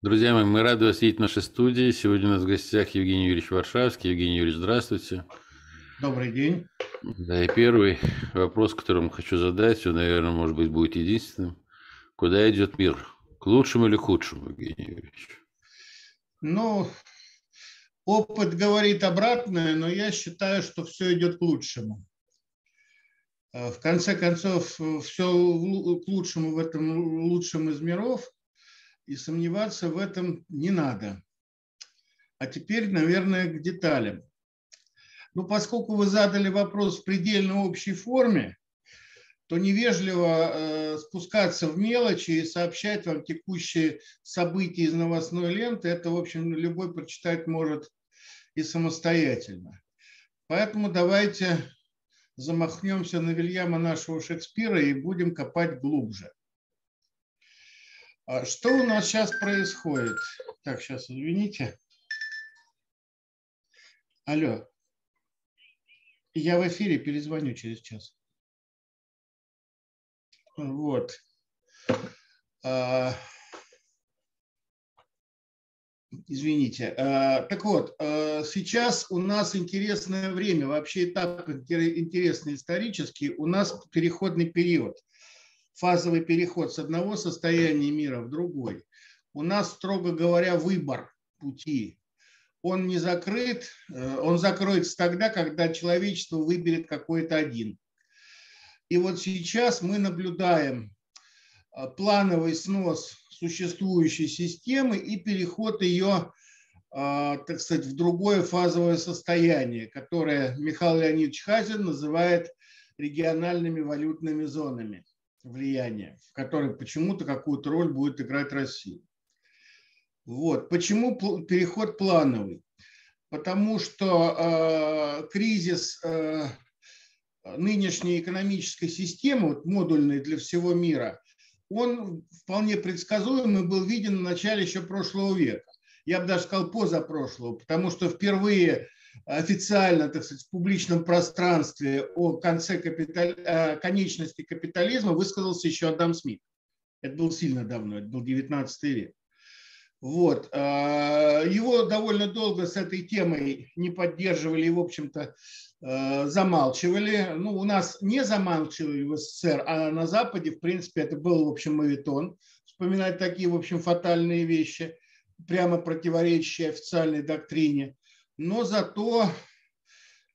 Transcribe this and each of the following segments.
Друзья мои, мы рады вас видеть в нашей студии. Сегодня у нас в гостях Евгений Юрьевич Варшавский. Евгений Юрьевич, здравствуйте. Добрый день. Да, и первый вопрос, который хочу задать, он, наверное, может быть, будет единственным. Куда идет мир? К лучшему или к худшему, Евгений Юрьевич? Ну, опыт говорит обратное, но я считаю, что все идет к лучшему. Э, в конце концов, все к лучшему в этом лучшем из миров – и сомневаться в этом не надо. А теперь, наверное, к деталям. Ну, поскольку вы задали вопрос в предельно общей форме, то невежливо э, спускаться в мелочи и сообщать вам текущие события из новостной ленты, это, в общем, любой прочитать может и самостоятельно. Поэтому давайте замахнемся на Вильяма нашего Шекспира и будем копать глубже. А что у нас сейчас происходит? Так, сейчас, извините. Алло. Я в эфире, перезвоню через час. Вот. А, извините. А, так вот, сейчас у нас интересное время, вообще этап интересный исторический. У нас переходный период фазовый переход с одного состояния мира в другой, у нас, строго говоря, выбор пути. Он не закрыт, э, он закроется тогда, когда человечество выберет какой-то один. И вот сейчас мы наблюдаем э, плановый снос существующей системы и переход ее, э, так сказать, в другое фазовое состояние, которое Михаил Леонидович Хазин называет региональными валютными зонами влияния, в которой почему-то какую-то роль будет играть Россия. Вот. Почему переход плановый? Потому что э, кризис э, нынешней экономической системы, вот, модульной для всего мира, он вполне предсказуемый был виден в начале еще прошлого века. Я бы даже сказал позапрошлого, потому что впервые официально, так сказать, в публичном пространстве о конце капитали... конечности капитализма высказался еще Адам Смит. Это было сильно давно, это был 19 век. Вот. А, его довольно долго с этой темой не поддерживали и, в общем-то, а, замалчивали. Ну, у нас не замалчивали в СССР, а на Западе, в принципе, это был, в общем, мавитон. Вспоминать такие, в общем, фатальные вещи, прямо противоречащие официальной доктрине но зато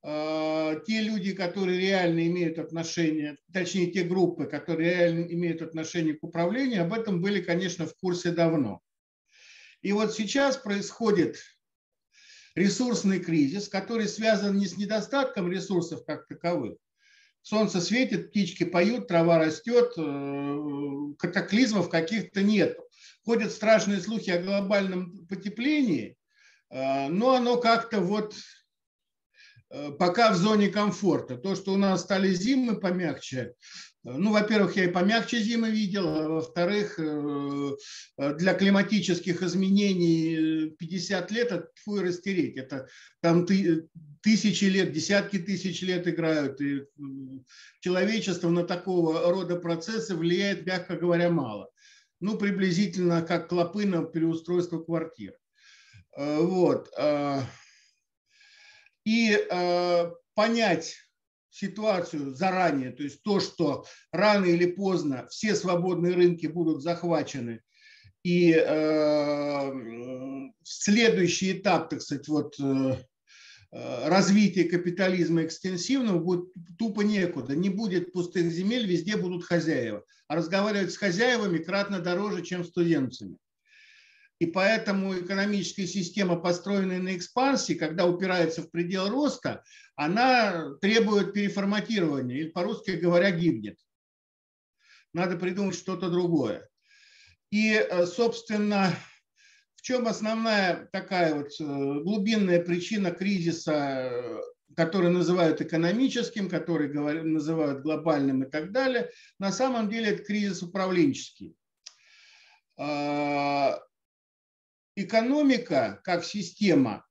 э, те люди, которые реально имеют отношение, точнее те группы, которые реально имеют отношение к управлению, об этом были, конечно, в курсе давно. И вот сейчас происходит ресурсный кризис, который связан не с недостатком ресурсов как таковых. Солнце светит, птички поют, трава растет, э, катаклизмов каких-то нет. Ходят страшные слухи о глобальном потеплении, а, но оно как-то вот э, пока в зоне комфорта. То, что у нас стали зимы помягче, э, ну, во-первых, я и помягче зимы видел, а во-вторых, э, для климатических изменений 50 лет, это фу растереть, это там тысячи лет, десятки тысяч лет играют, и человечество на такого рода процессы влияет, мягко говоря, мало. Ну, приблизительно как клопы на переустройство квартир. Э, вот. Э, и э, понять ситуацию заранее, то есть то, что рано или поздно все свободные рынки будут захвачены, и следующий этап, так сказать, вот развития капитализма экстенсивного будет тупо некуда. Не будет пустых земель, везде будут хозяева. А разговаривать с хозяевами кратно дороже, чем с туземцами. И поэтому экономическая система, построенная на экспансии, когда упирается в предел роста, она требует переформатирования, или по-русски говоря, гибнет. Надо придумать что-то другое. И, э, собственно, в чем основная такая вот э, глубинная причина кризиса, который называют экономическим, который называют глобальным и так далее, на самом деле это кризис управленческий а, экономика как система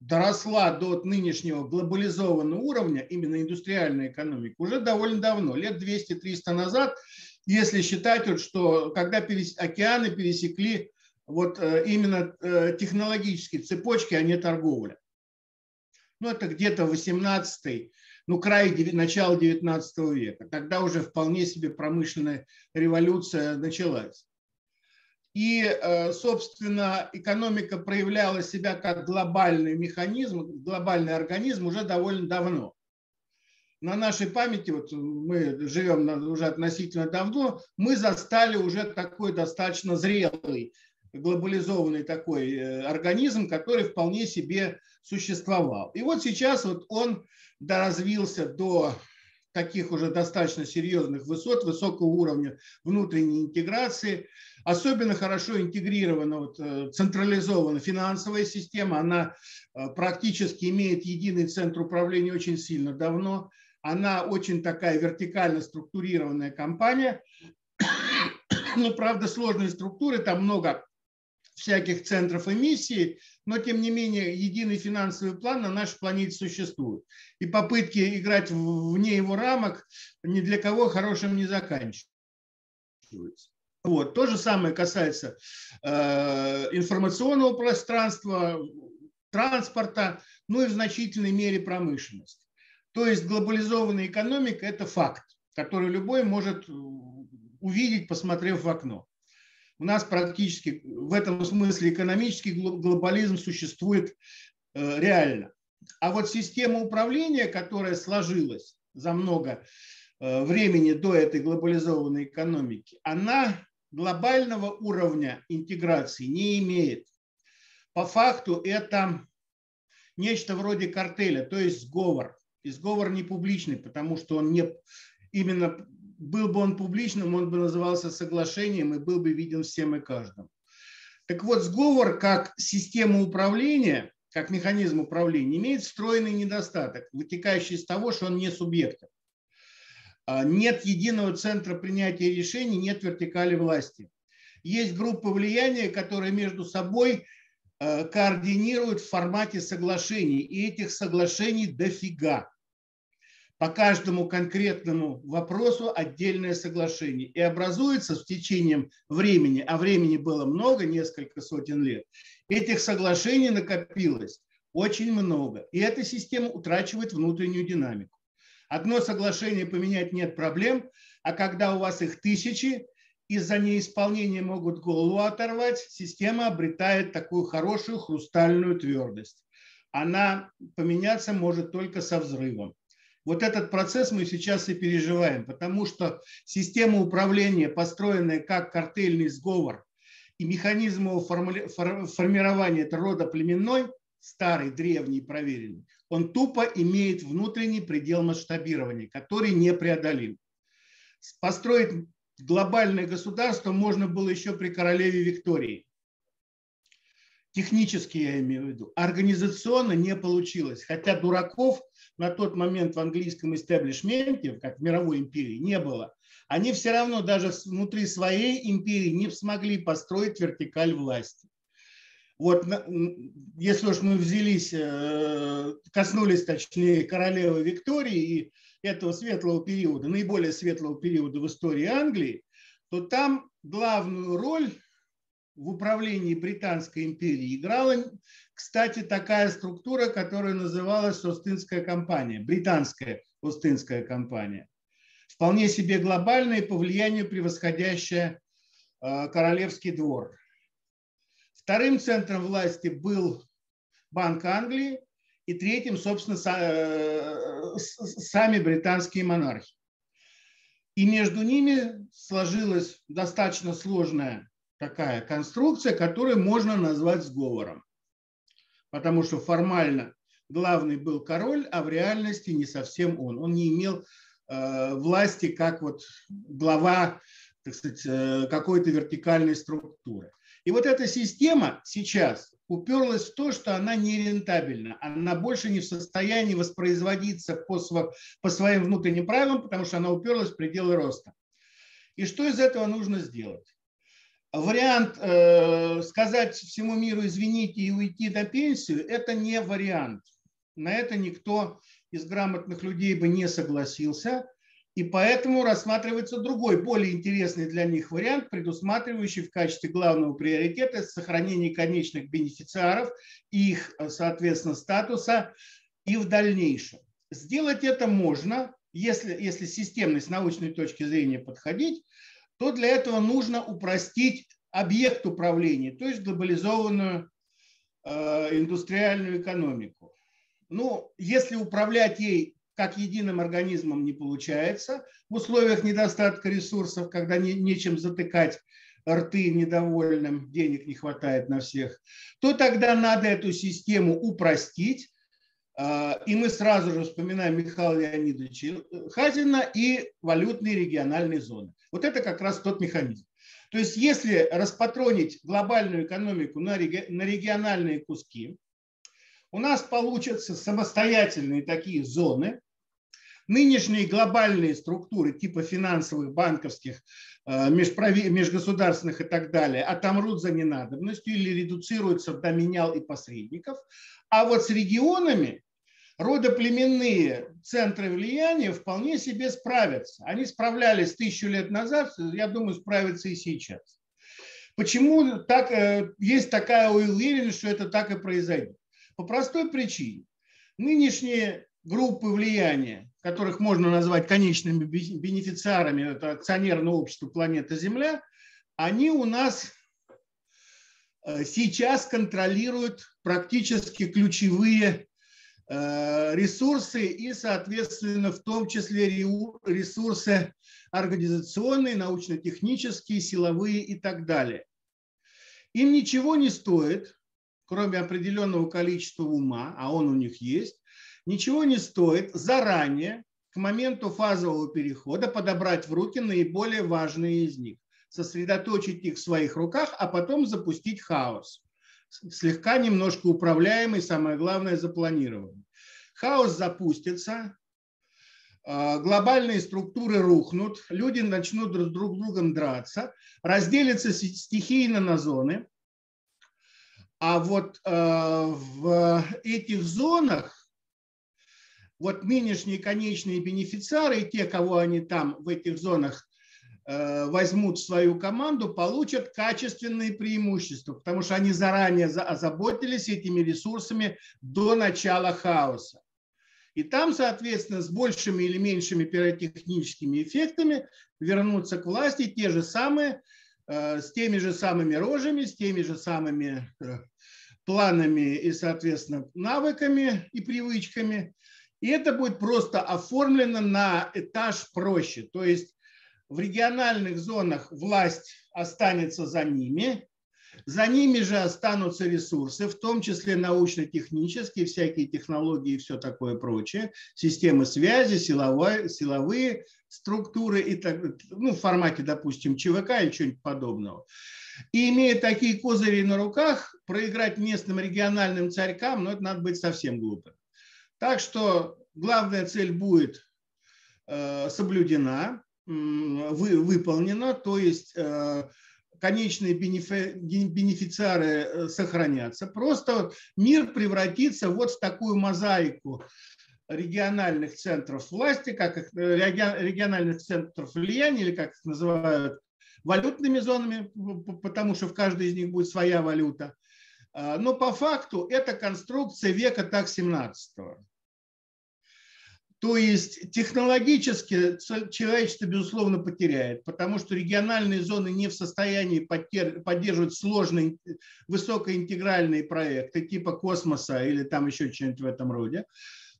доросла до нынешнего глобализованного уровня, именно индустриальная экономика, уже довольно давно, лет 200-300 назад, если считать, вот, что когда океаны пересекли вот э, именно э, технологические цепочки, а не торговля. Ну, это где-то 18 ну, край начала 19 века. Тогда уже вполне себе промышленная революция началась. И, э, собственно, экономика проявляла себя как глобальный механизм, глобальный организм уже довольно давно. На нашей памяти, вот мы живем уже относительно давно, мы застали уже такой достаточно зрелый, глобализованный такой э, организм, который вполне себе существовал. И вот сейчас вот он доразвился до таких уже достаточно серьезных высот, высокого уровня внутренней интеграции. Особенно хорошо интегрирована, вот, э, централизована финансовая система. Она э, практически имеет единый центр управления очень сильно давно. Она очень такая вертикально структурированная компания. Но, правда, сложные структуры, там много всяких центров эмиссии, но тем не менее единый финансовый план на нашей планете существует. И попытки играть вне его рамок ни для кого хорошим не заканчиваются. Вот. То же самое касается э, информационного пространства, транспорта, ну и в значительной мере промышленности. То есть глобализованная экономика – это факт, который любой может увидеть, посмотрев в окно у нас практически в этом смысле экономический глобализм существует э, реально. А вот система управления, которая сложилась за много э, времени до этой глобализованной экономики, она глобального уровня интеграции не имеет. По факту это нечто вроде картеля, то есть сговор. И сговор не публичный, потому что он не именно был бы он публичным, он бы назывался соглашением и был бы виден всем и каждым. Так вот, сговор как система управления, как механизм управления, имеет встроенный недостаток, вытекающий из того, что он не субъектов. А, нет единого центра принятия решений, нет вертикали власти. Есть группы влияния, которые между собой а, координируют в формате соглашений, и этих соглашений дофига по каждому конкретному вопросу отдельное соглашение. И образуется с течением времени, а времени было много, несколько сотен лет, этих соглашений накопилось очень много. И эта система утрачивает внутреннюю динамику. Одно соглашение поменять нет проблем, а когда у вас их тысячи, из-за неисполнения могут голову оторвать, система обретает такую хорошую хрустальную твердость. Она поменяться может только со взрывом. Вот этот процесс мы сейчас и переживаем, потому что система управления, построенная как картельный сговор, и механизм его формирования это рода племенной, старый, древний, проверенный, он тупо имеет внутренний предел масштабирования, который непреодолим. Построить глобальное государство можно было еще при королеве Виктории технически я имею в виду, организационно не получилось. Хотя дураков на тот момент в английском истеблишменте, как в мировой империи, не было. Они все равно даже внутри своей империи не смогли построить вертикаль власти. Вот если уж мы взялись, э, коснулись, точнее, королевы Виктории и этого светлого периода, наиболее светлого периода в истории Англии, то там главную роль в управлении Британской империи играла, кстати, такая структура, которая называлась Остинская компания, британская Остинская компания. Вполне себе глобальная по влиянию превосходящая э, Королевский двор. Вторым центром власти был Банк Англии, и третьим, собственно, э, сами британские монархи. И между ними сложилась достаточно сложная такая конструкция, которую можно назвать сговором. Потому что формально главный был король, а в реальности не совсем он. Он не имел э, власти как вот глава так сказать, э, какой-то вертикальной структуры. И вот эта система сейчас уперлась в то, что она нерентабельна. Она больше не в состоянии воспроизводиться по, по своим внутренним правилам, потому что она уперлась в пределы роста. И что из этого нужно сделать? Вариант э, сказать всему миру извините и уйти до пенсии, это не вариант. На это никто из грамотных людей бы не согласился. И поэтому рассматривается другой, более интересный для них вариант, предусматривающий в качестве главного приоритета сохранение конечных бенефициаров, их, соответственно, статуса и в дальнейшем. Сделать это можно, если, если системно с научной точки зрения подходить, то для этого нужно упростить объект управления, то есть глобализованную э, индустриальную экономику. Ну, если управлять ей как единым организмом не получается в условиях недостатка ресурсов, когда не, нечем затыкать рты недовольным, денег не хватает на всех, то тогда надо эту систему упростить. А, и мы сразу же вспоминаем Михаила Леонидовича Хазина и валютные региональные зоны. Вот это как раз тот механизм. То есть если распатронить глобальную экономику на региональные куски, у нас получатся самостоятельные такие зоны, Нынешние глобальные структуры типа финансовых, банковских, э, межгосударственных и так далее отомрут за ненадобностью или редуцируются до менял и посредников. А вот с регионами родоплеменные центры влияния вполне себе справятся. Они справлялись тысячу лет назад, я думаю, справятся и сейчас. Почему так, э, есть такая уверенность, что это так и произойдет? По простой причине. Нынешние группы влияния, которых можно назвать конечными бенефициарами, это акционерное общество планеты Земля, они у нас э, сейчас контролируют практически ключевые ресурсы и, соответственно, в том числе ресурсы организационные, научно-технические, силовые и так далее. Им ничего не стоит, кроме определенного количества ума, а он у них есть, ничего не стоит заранее, к моменту фазового перехода, подобрать в руки наиболее важные из них, сосредоточить их в своих руках, а потом запустить хаос. Слегка немножко управляемый, самое главное, запланированный. Хаос запустится, а, глобальные структуры рухнут, люди начнут друг с другом драться, разделятся стихийно на зоны, а вот а, в этих зонах вот нынешние конечные бенефициары и те, кого они там в этих зонах возьмут в свою команду, получат качественные преимущества, потому что они заранее озаботились этими ресурсами до начала хаоса. И там, соответственно, с большими или меньшими пиротехническими эффектами вернутся к власти те же самые, э, с теми же самыми рожами, с теми же самыми э, планами и, соответственно, навыками и привычками, и это будет просто оформлено на этаж проще. То есть в региональных зонах власть останется за ними, за ними же останутся ресурсы, в том числе научно-технические, всякие технологии и все такое прочее, системы связи, силовые, силовые структуры, и так, ну, в формате, допустим, ЧВК или чего-нибудь подобного. И имея такие козыри на руках, проиграть местным региональным царькам, ну, это надо быть совсем глупым. Так что главная цель будет э, соблюдена, выполнена, то есть э, конечные бенефициары э, сохранятся. Просто мир превратится вот в такую мозаику региональных центров власти, как их, региональных центров влияния, или как их называют, валютными зонами, потому что в каждой из них будет своя валюта. Но по факту это конструкция века так 17 -го. То есть технологически человечество, безусловно, потеряет, потому что региональные зоны не в состоянии поддерживать сложные высокоинтегральные проекты типа космоса или там еще что-нибудь в этом роде.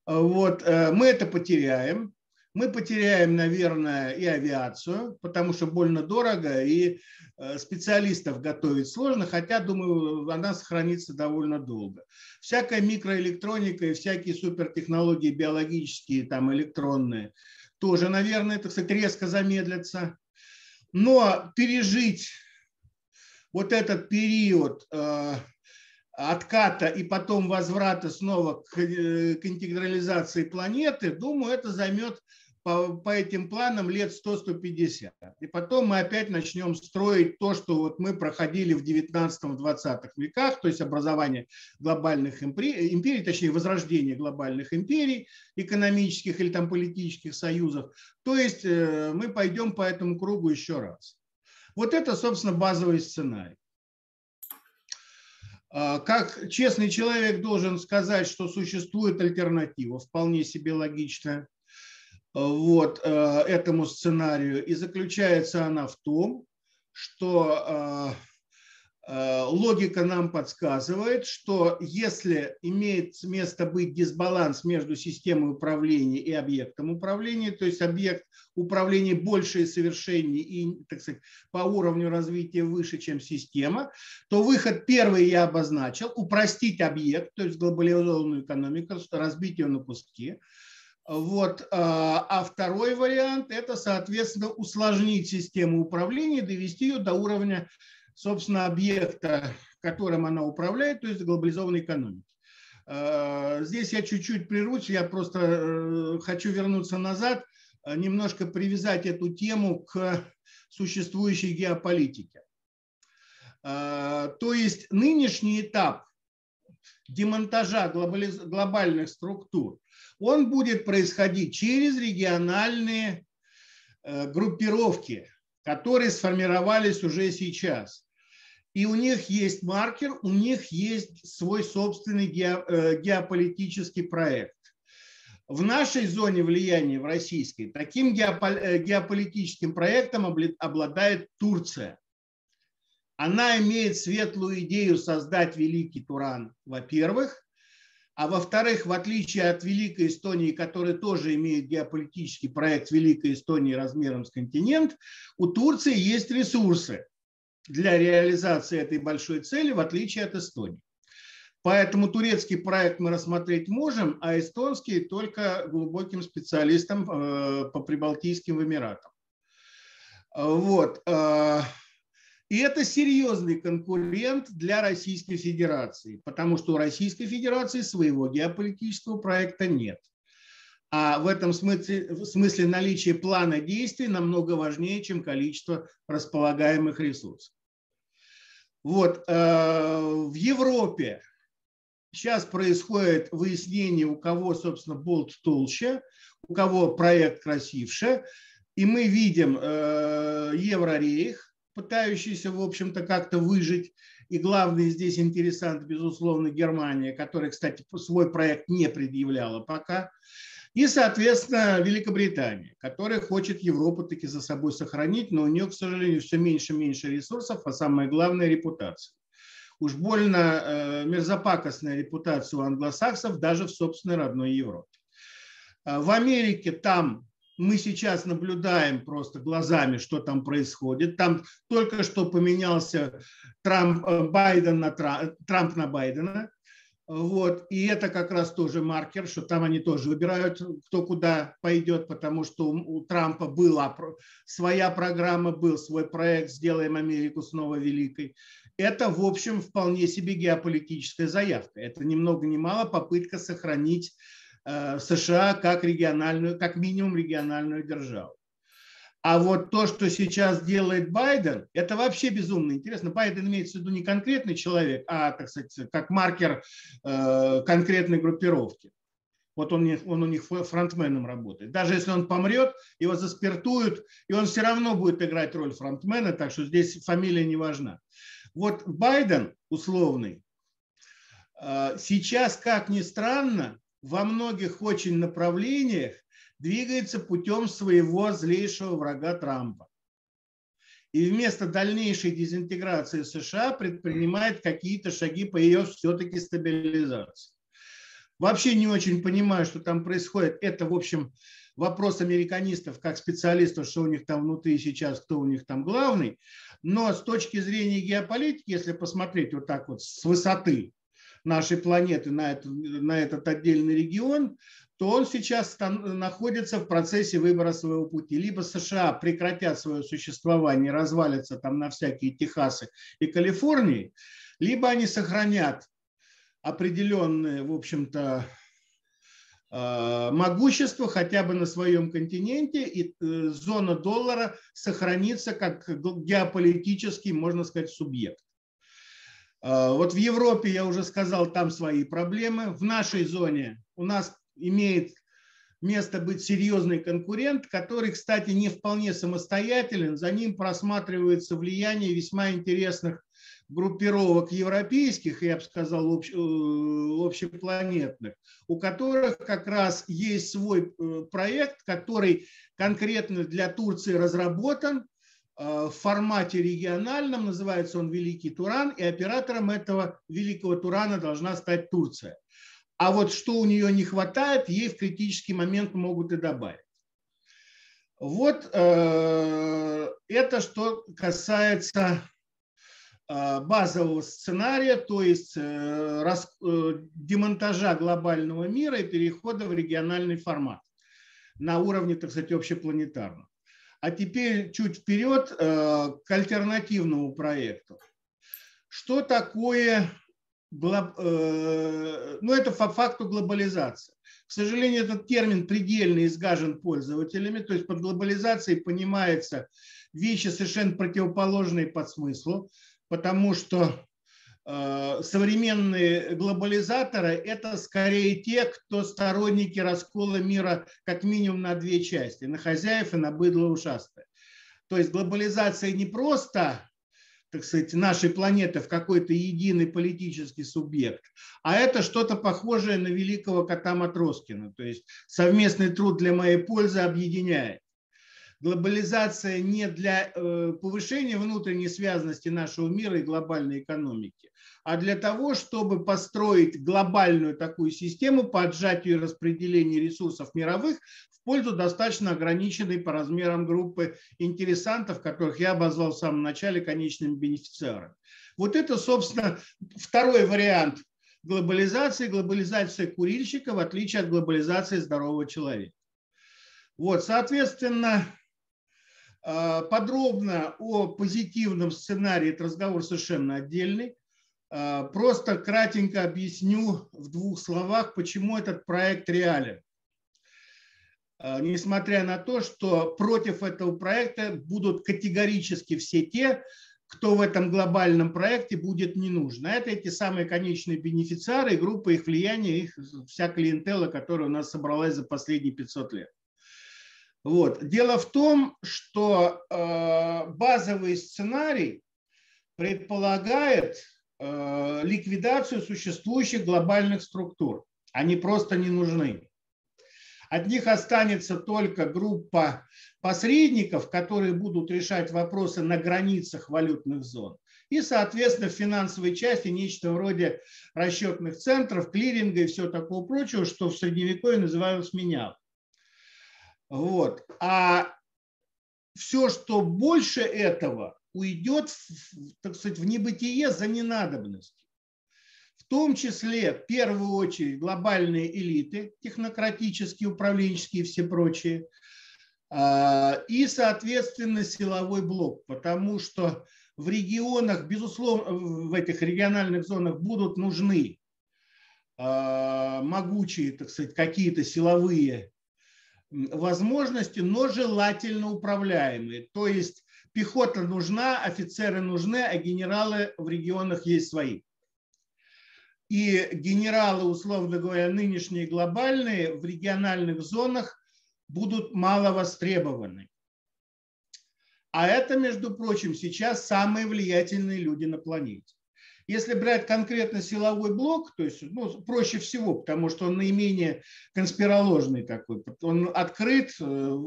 Вот, э, мы это потеряем. Мы потеряем, наверное, и авиацию, потому что больно дорого, и э, специалистов готовить сложно, хотя, думаю, она сохранится довольно долго. Всякая микроэлектроника и всякие супертехнологии биологические, там, электронные, тоже, наверное, это, кстати, резко замедлится. Но пережить вот этот период э, отката и потом возврата снова к, э, к интегрализации планеты, думаю, это займет по, по этим планам лет 100-150. И потом мы опять начнем строить то, что вот мы проходили в 19-20 веках, то есть образование глобальных империй, империй, точнее возрождение глобальных империй, экономических или там политических союзов. То есть э, мы пойдем по этому кругу еще раз. Вот это, собственно, базовый сценарий. А, как честный человек должен сказать, что существует альтернатива, вполне себе логичная вот, э, этому сценарию. И заключается она в том, что э, э, логика нам подсказывает, что если имеет место быть дисбаланс между системой управления и объектом управления, то есть объект управления больше и совершеннее и, так сказать, по уровню развития выше, чем система, то выход первый я обозначил – упростить объект, то есть глобализованную экономику, разбить ее на куски – вот. А, а второй вариант – это, соответственно, усложнить систему управления, довести ее до уровня, собственно, объекта, которым она управляет, то есть глобализованной экономики. А, здесь я чуть-чуть прервусь, я просто э, хочу вернуться назад, э, немножко привязать эту тему к существующей геополитике. А, то есть нынешний этап демонтажа глобальных структур он будет происходить через региональные э, группировки, которые сформировались уже сейчас. И у них есть маркер, у них есть свой собственный э, геополитический проект. В нашей зоне влияния, в российской, таким э, геополитическим проектом обладает Турция. Она имеет светлую идею создать великий Туран, во-первых, а во-вторых, в отличие от Великой Эстонии, которая тоже имеет геополитический проект Великой Эстонии размером с континент, у Турции есть ресурсы для реализации этой большой цели, в отличие от Эстонии. Поэтому турецкий проект мы рассмотреть можем, а эстонский только глубоким специалистам э, по Прибалтийским Эмиратам. Вот. И это серьезный конкурент для Российской Федерации, потому что у Российской Федерации своего геополитического проекта нет. А в этом смысле, в смысле наличие плана действий намного важнее, чем количество располагаемых ресурсов. Вот, э, в Европе сейчас происходит выяснение, у кого, собственно, болт толще, у кого проект красивше. И мы видим э, Еврорейх, пытающийся, в общем-то, как-то выжить. И главный здесь интересант, безусловно, Германия, которая, кстати, свой проект не предъявляла пока. И, соответственно, Великобритания, которая хочет Европу таки за собой сохранить, но у нее, к сожалению, все меньше и меньше ресурсов, а самое главное – репутация. Уж больно э, мерзопакостная репутация у англосаксов даже в собственной родной Европе. Э, в Америке там мы сейчас наблюдаем просто глазами, что там происходит. Там только что поменялся Трамп, э, Байден на Трамп, на Байдена. Вот. И это как раз тоже маркер, что там они тоже выбирают, кто куда пойдет, потому что у Трампа была своя программа, был свой проект «Сделаем Америку снова великой». Это, в общем, вполне себе геополитическая заявка. Это ни много ни мало попытка сохранить США как региональную, как минимум региональную державу. А вот то, что сейчас делает Байден, это вообще безумно интересно. Байден имеется в виду не конкретный человек, а, так сказать, как маркер э, конкретной группировки. Вот он, он у них фронтменом работает. Даже если он помрет, его заспиртуют, и он все равно будет играть роль фронтмена, так что здесь фамилия не важна. Вот Байден условный э, сейчас, как ни странно, во многих очень направлениях двигается путем своего злейшего врага Трампа. И вместо дальнейшей дезинтеграции США предпринимает какие-то шаги по ее все-таки стабилизации. Вообще не очень понимаю, что там происходит. Это, в общем, вопрос американистов как специалистов, что у них там внутри сейчас, кто у них там главный. Но с точки зрения геополитики, если посмотреть вот так вот с высоты, нашей планеты на, это, на этот отдельный регион, то он сейчас находится в процессе выбора своего пути. Либо США прекратят свое существование, развалятся там на всякие Техасы и Калифорнии, либо они сохранят определенные, в общем-то, могущество хотя бы на своем континенте, и зона доллара сохранится как геополитический, можно сказать, субъект. Вот в Европе, я уже сказал, там свои проблемы. В нашей зоне у нас имеет место быть серьезный конкурент, который, кстати, не вполне самостоятелен. За ним просматривается влияние весьма интересных группировок европейских, я бы сказал, э, общепланетных, у которых как раз есть свой э, проект, который конкретно для Турции разработан в формате региональном, называется он Великий Туран, и оператором этого Великого Турана должна стать Турция. А вот что у нее не хватает, ей в критический момент могут и добавить. Вот э, это что касается э, базового сценария, то есть э, э, демонтажа глобального мира и перехода в региональный формат на уровне, так сказать, общепланетарном. А теперь чуть вперед э, к альтернативному проекту. Что такое Э, ну, это по факту глобализация. К сожалению, этот термин предельно изгажен пользователями, то есть под глобализацией понимается вещи совершенно противоположные по смыслу, потому что современные глобализаторы – это скорее те, кто сторонники раскола мира как минимум на две части – на хозяев и на быдло ушастое. То есть глобализация не просто так сказать, нашей планеты в какой-то единый политический субъект, а это что-то похожее на великого кота Матроскина, то есть совместный труд для моей пользы объединяет. Глобализация не для э, повышения внутренней связности нашего мира и глобальной экономики, а для того, чтобы построить глобальную такую систему по отжатию и распределению ресурсов мировых пользу достаточно ограниченной по размерам группы интересантов, которых я обозвал в самом начале конечными бенефициарами. Вот это, собственно, второй вариант глобализации, глобализация курильщика, в отличие от глобализации здорового человека. Вот, соответственно, э, подробно о позитивном сценарии этот разговор совершенно отдельный. Э, просто кратенько объясню в двух словах, почему этот проект реален. А, несмотря на то, что против этого проекта будут категорически все те, кто в этом глобальном проекте будет не нужен. А это эти самые конечные бенефициары, группа их влияния, их вся клиентела, которая у нас собралась за последние 500 лет. Вот. Дело в том, что э, базовый сценарий предполагает э, ликвидацию существующих глобальных структур. Они просто не нужны. От них останется только группа посредников, которые будут решать вопросы на границах валютных зон. И, соответственно, в финансовой части нечто вроде расчетных центров, клиринга и всего такого прочего, что в Средневековье называлось менял. Вот. А все, что больше этого, уйдет, так сказать, в небытие за ненадобность том числе, в первую очередь, глобальные элиты, технократические, управленческие и все прочие, а, и, соответственно, силовой блок, потому что в регионах, безусловно, в этих региональных зонах будут нужны а, могучие, так сказать, какие-то силовые возможности, но желательно управляемые. То есть пехота нужна, офицеры нужны, а генералы в регионах есть свои и генералы, условно говоря, нынешние глобальные в региональных зонах будут мало востребованы. А это, между прочим, сейчас самые влиятельные люди на планете. Если брать конкретно силовой блок, то есть ну, проще всего, потому что он наименее конспироложный такой, он открыт, э,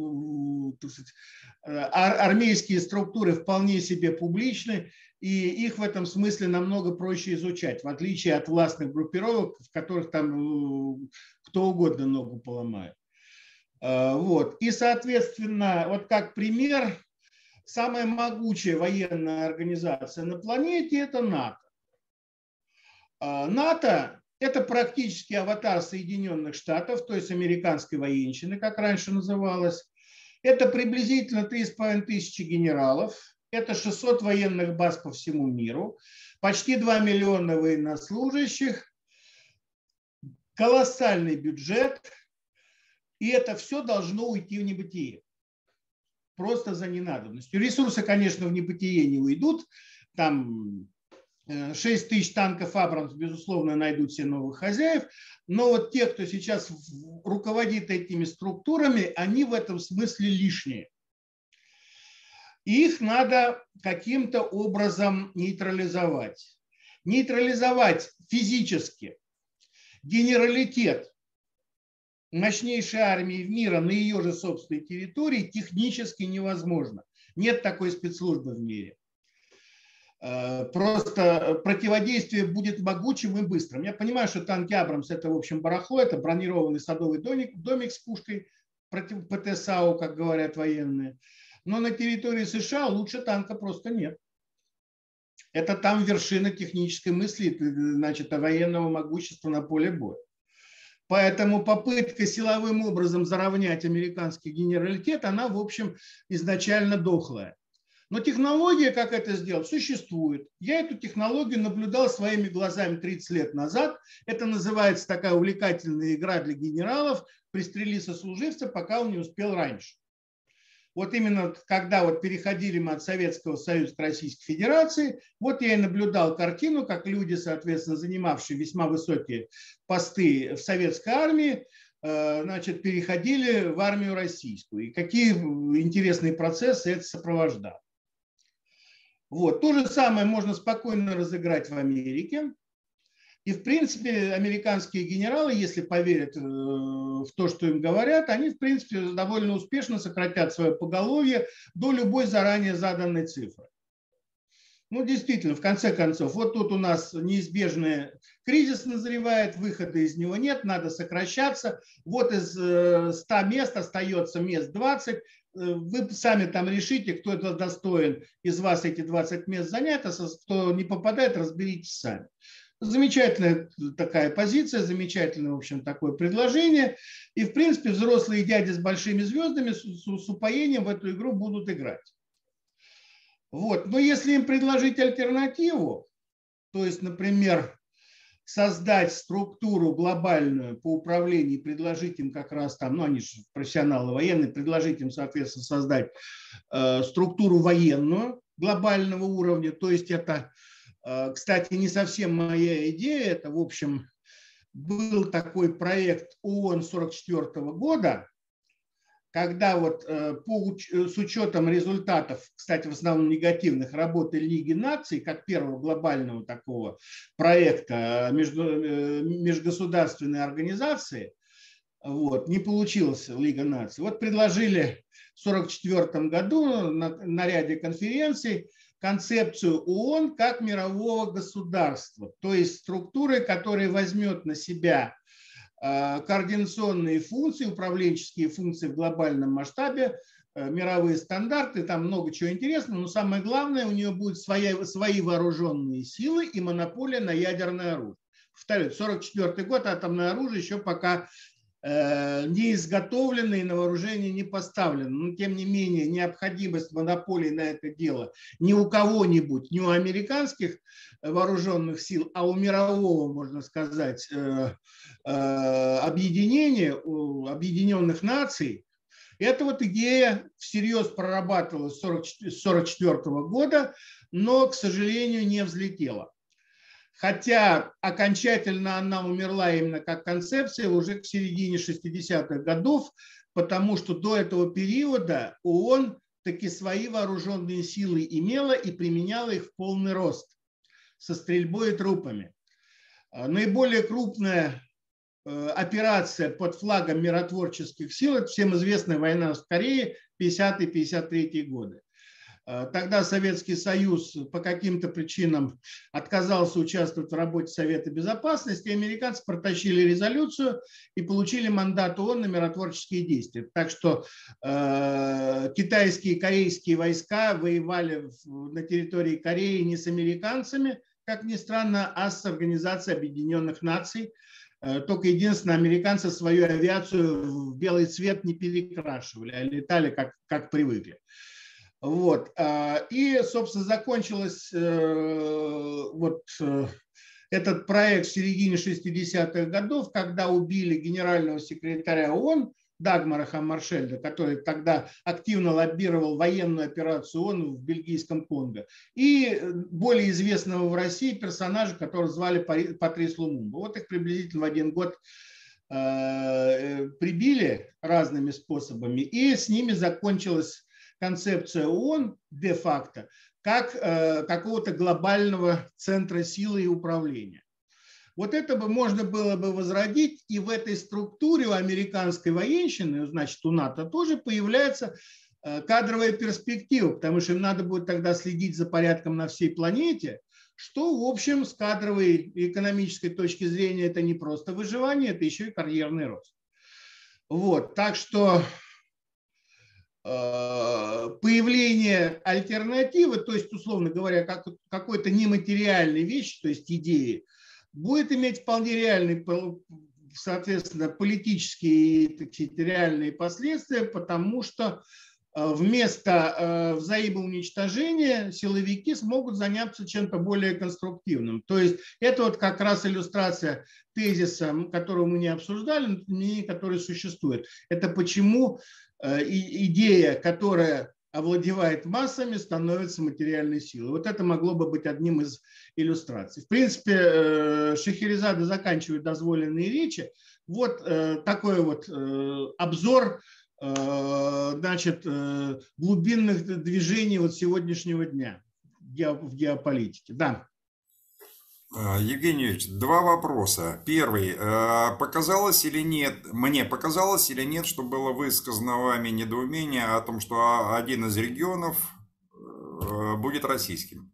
э, армейские структуры вполне себе публичны, и их в этом смысле намного проще изучать, в отличие от властных группировок, в которых там э, кто угодно ногу поломает. Вот. И, соответственно, вот как пример, самая могучая военная организация на планете – это НАТО. Э, НАТО – это практически аватар Соединенных Штатов, то есть американской военщины, как раньше называлось. Это приблизительно 3,5 тысячи генералов, это 600 военных баз по всему миру, почти 2 миллиона военнослужащих, колоссальный бюджет, И это все должно уйти в небытие. Просто за ненадобностью. Ресурсы, конечно, в небытие не уйдут. Там 6 э, тысяч танков Абрамс, безусловно, найдут себе новых хозяев. Но вот те, кто сейчас руководит этими структурами, они в этом смысле лишние. Их надо каким-то образом нейтрализовать. Нейтрализовать физически генералитет мощнейшей армии в мира на ее же собственной территории технически невозможно. Нет такой спецслужбы в мире. Э, просто противодействие будет могучим и быстрым. Я понимаю, что танки Абрамс это, в общем, барахло, это бронированный садовый домик, домик с пушкой против ПТСАУ, как говорят военные. Но на территории США лучше танка просто нет. Это там вершина технической мысли, значит, военного могущества на поле боя. Поэтому попытка силовым образом заровнять американский генералитет, она, в общем, изначально дохлая. Но технология, как это сделать, существует. Я эту технологию наблюдал своими глазами 30 лет назад. Это называется такая увлекательная игра для генералов «Пристрели сослуживца, пока он не успел раньше». Вот именно когда вот переходили мы от Советского Союза к Российской Федерации, вот я и наблюдал картину, как люди, соответственно, занимавшие весьма высокие посты в советской армии, э, значит, переходили в армию российскую. И какие интересные процессы это сопровождало. Вот. То же самое можно спокойно разыграть в Америке. И, в принципе, американские генералы, если поверят э, в то, что им говорят, они, в принципе, довольно успешно сократят свое поголовье до любой заранее заданной цифры. Ну, действительно, в конце концов, вот тут у нас неизбежный кризис назревает, выхода из него нет, надо сокращаться. Вот из 100 э, мест остается мест 20, Э, вы сами там решите, кто это достоин из вас эти 20 мест занять, а кто не попадает, разберитесь сами. Замечательная такая позиция, замечательное, в общем, такое предложение. И, в принципе, взрослые дяди с большими звездами с, с упоением в эту игру будут играть. Вот. Но если им предложить альтернативу, то есть, например, создать структуру глобальную по управлению предложить им как раз там, ну они же профессионалы военные, предложить им, соответственно, создать э, структуру военную глобального уровня. То есть это, э, кстати, не совсем моя идея, это, в общем, был такой проект ООН 44 года, когда вот э, по, э, с учетом результатов, кстати, в основном негативных, работы Лиги наций, как первого глобального такого проекта э, между, межгосударственной организации, вот, не получилась Лига наций. Вот предложили в 1944 году на, на ряде конференций концепцию ООН как мирового государства, то есть структуры, которая возьмет на себя координационные функции, управленческие функции в глобальном масштабе, э, мировые стандарты, там много чего интересного, но самое главное, у нее будут свои, свои вооруженные силы и монополия на ядерное оружие. Повторю, 44 год атомное оружие еще пока не изготовлено и на вооружение не поставлено. Но тем не менее необходимость монополии на это дело ни у кого-нибудь, ни у американских вооруженных сил, а у мирового, можно сказать, э, э, объединения, объединенных наций, эта вот идея всерьез прорабатывалась с 1944 года, но, к сожалению, не взлетела хотя окончательно она умерла именно как концепция уже к середине 60-х годов, потому что до этого периода ООН таки свои вооруженные силы имела и применяла их в полный рост со стрельбой и трупами. А, наиболее крупная э, операция под флагом миротворческих сил, это всем известная война в Корее 50-53 годы. Э, тогда Советский Союз по каким-то причинам отказался участвовать в работе Совета Безопасности, и американцы протащили резолюцию и получили мандат ООН на миротворческие действия. Так что э, китайские и корейские войска воевали в, на территории Кореи не с американцами, как ни странно, а с Организацией Объединенных Наций. Э, только единственное, американцы свою авиацию в белый цвет не перекрашивали, а летали как, как привыкли. Вот. А, и, собственно, закончилось э, вот э, этот проект в середине 60-х годов, когда убили генерального секретаря ООН Дагмара Хаммаршельда, который тогда активно лоббировал военную операцию ООН в бельгийском Конго, и более известного в России персонажа, которого звали Патрис Лумумба. Вот их приблизительно в один год э, прибили разными способами, и с ними закончилась концепция ООН де-факто как э, какого-то глобального центра силы и управления. Вот это бы можно было бы возродить, и в этой структуре у американской военщины, значит, у НАТО тоже появляется э, кадровая перспектива, потому что им надо будет тогда следить за порядком на всей планете, что, в общем, с кадровой и экономической точки зрения это не просто выживание, это еще и карьерный рост. Вот, так что появление альтернативы, то есть, условно говоря, как, какой-то нематериальной вещи, то есть идеи, будет иметь вполне реальные, соответственно, политические и реальные последствия, потому что э, вместо э, взаимоуничтожения силовики смогут заняться чем-то более конструктивным. То есть это вот как раз иллюстрация тезиса, которого мы не обсуждали, но который существует. Это почему э, идея, которая овладевает массами, становится материальной силой. Вот это могло бы быть одним из иллюстраций. В принципе, э, Шахерезада заканчивает дозволенные речи. Вот э, такой вот э, обзор значит, глубинных движений вот сегодняшнего дня в геополитике. Да. А, Евгений Юрьевич, два вопроса. Первый. А, показалось или нет, мне показалось или нет, что было высказано вами недоумение о том, что один из регионов э, будет российским?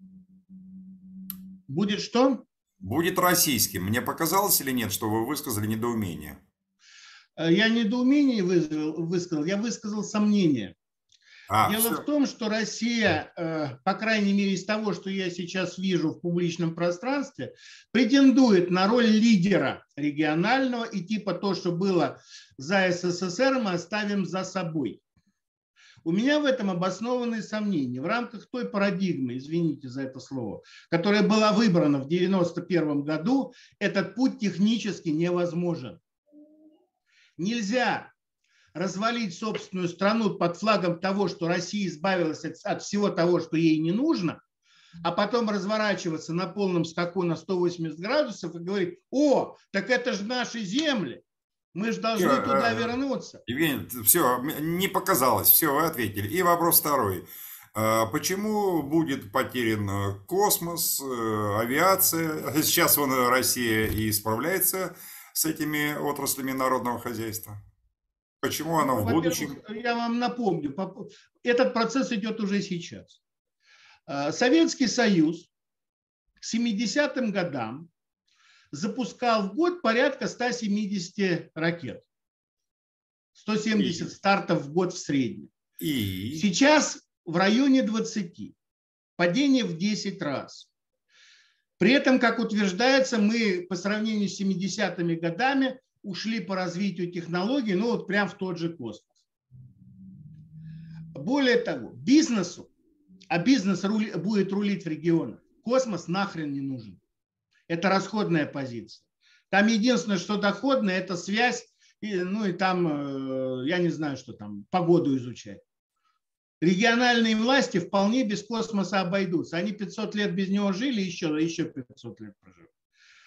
Будет что? Будет российским. Мне показалось или нет, что вы высказали недоумение? Э, я недоумение высказал, я высказал сомнение. А, Дело все. в том, что Россия, э, по крайней мере из того, что я сейчас вижу в публичном пространстве, претендует на роль лидера регионального и типа то, что было за СССР, мы оставим за собой. У меня в этом обоснованные сомнения. В рамках той парадигмы, извините за это слово, которая была выбрана в 1991 году, этот путь технически невозможен. Нельзя развалить собственную страну под флагом того, что Россия избавилась от, от всего того, что ей не нужно, а потом разворачиваться на полном скаку на 180 градусов и говорить, о, так это же наши земли, мы же должны все, туда э, вернуться. Евгений, все, не показалось, все, вы ответили. И вопрос второй. А почему будет потерян э, космос, э, авиация? Сейчас вон Россия и справляется с этими отраслями народного хозяйства. Почему оно в будущем? Я вам напомню, этот процесс идет уже сейчас. А, Советский Союз к 70-м годам запускал в год порядка 170 ракет. 170 и... стартов в год в среднем. И... Сейчас в районе 20. Падение в 10 раз. При этом, как утверждается, мы по сравнению с 70-ми годами ушли по развитию технологий, ну вот прям в тот же космос. Более того, бизнесу, а бизнес рули, будет рулить в регионах, космос нахрен не нужен. Это расходная позиция. Там единственное, что доходное, это связь, и, ну и там, э, я не знаю, что там, погоду изучать. Региональные власти вполне без космоса обойдутся. Они 500 лет без него жили, еще, еще 500 лет проживут.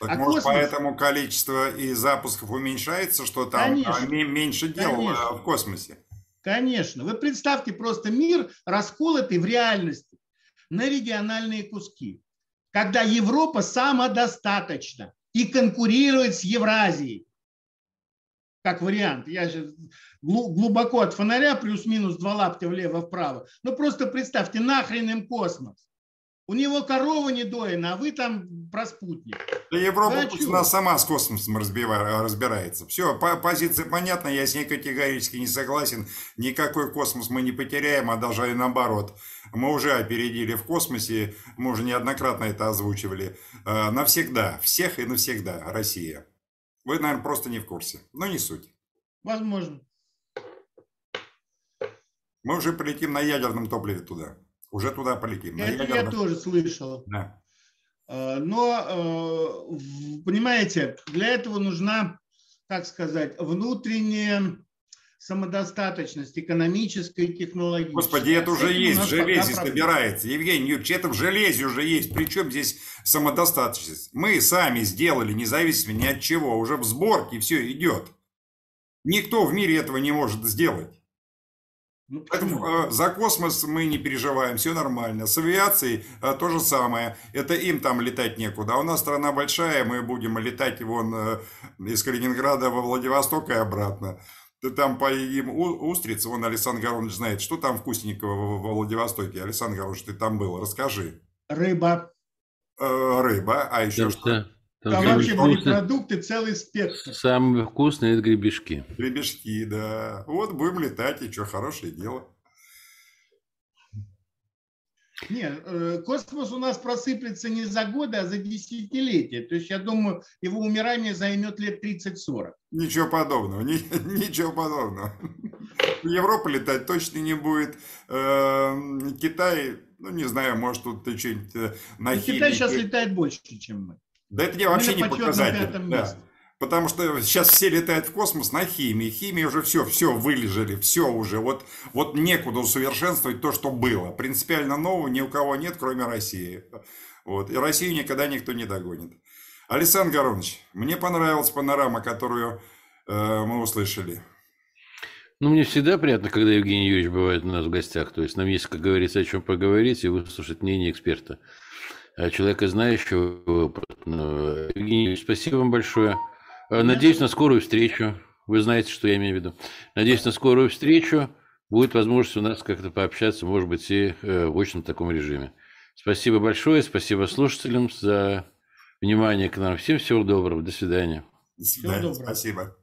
Так а может, космос... поэтому количество и запусков уменьшается, что там Конечно. меньше дел Конечно. в космосе? Конечно. Вы представьте просто мир расколотый в реальности на региональные куски. Когда Европа самодостаточна и конкурирует с Евразией. Как вариант. Я же глубоко от фонаря, плюс-минус два лаптя влево-вправо. Ну просто представьте, нахрен им космос. У него корова не доена, а вы там про спутник. Да Европа да пусть она сама с космосом разбирается. Все, позиция понятна, я с ней категорически не согласен. Никакой космос мы не потеряем, а даже и наоборот. Мы уже опередили в космосе, мы уже неоднократно это озвучивали. Э, навсегда, всех и навсегда Россия. Вы, наверное, просто не в курсе, но не суть. Возможно. Мы уже полетим на ядерном топливе туда. Уже туда полетим. Это я тоже слышал. Да. Э, но, э, понимаете, для этого нужна, как сказать, внутренняя самодостаточность экономическая и технологическая. Господи, это уже есть, в железе собирается. Евгений Юрьевич, это в железе уже есть. Причем здесь самодостаточность? Мы сами сделали, независимо ни от чего. Уже в сборке все идет. Никто в мире этого не может сделать. Ну, Поэтому э, за космос мы не переживаем, все нормально. С авиацией э, то же самое. Это им там летать некуда. А у нас страна большая, мы будем летать вон э, из Калининграда во Владивосток и обратно. Ты там поедим устриц, вон Александр Горович знает, что там вкусненького во Владивостоке. Александр Горович, ты там был, расскажи. Рыба. Э, рыба, а еще там что? Там, там вообще морепродукты, целый спектр. Самые вкусные – это гребешки. Гребешки, да. Вот будем летать, и что, хорошее дело. Нет, э, космос у нас просыплется не за годы, а за десятилетия. То есть, я думаю, его умирание займет лет 30-40. Ничего подобного, ни, ничего подобного. Европа летать точно не будет. Эм, Китай, ну не знаю, может тут ты что-нибудь э, на Китай сейчас летает больше, чем мы. Да это я вообще не показатель. Да. Потому что сейчас все летают в космос на химии. Химии уже все, все вылежали, все уже. Вот, вот некуда усовершенствовать то, что было. Принципиально нового ни у кого нет, кроме России. Вот. И Россию никогда никто не догонит. Александр Горович, мне понравилась панорама, которую э, мы услышали. Ну, мне всегда приятно, когда Евгений Юрьевич бывает у нас в гостях. То есть нам есть, как говорится, о чем поговорить и выслушать мнение эксперта. Э, человека знающего. Евгений, спасибо вам большое. Э, надеюсь на скорую встречу. Вы знаете, что я имею в виду. Надеюсь на скорую встречу. Будет возможность у нас как-то пообщаться, может быть, и э, в очном таком режиме. Спасибо большое, спасибо слушателям за внимание к нам. Всем всего доброго, до свидания. До свидания, спасибо.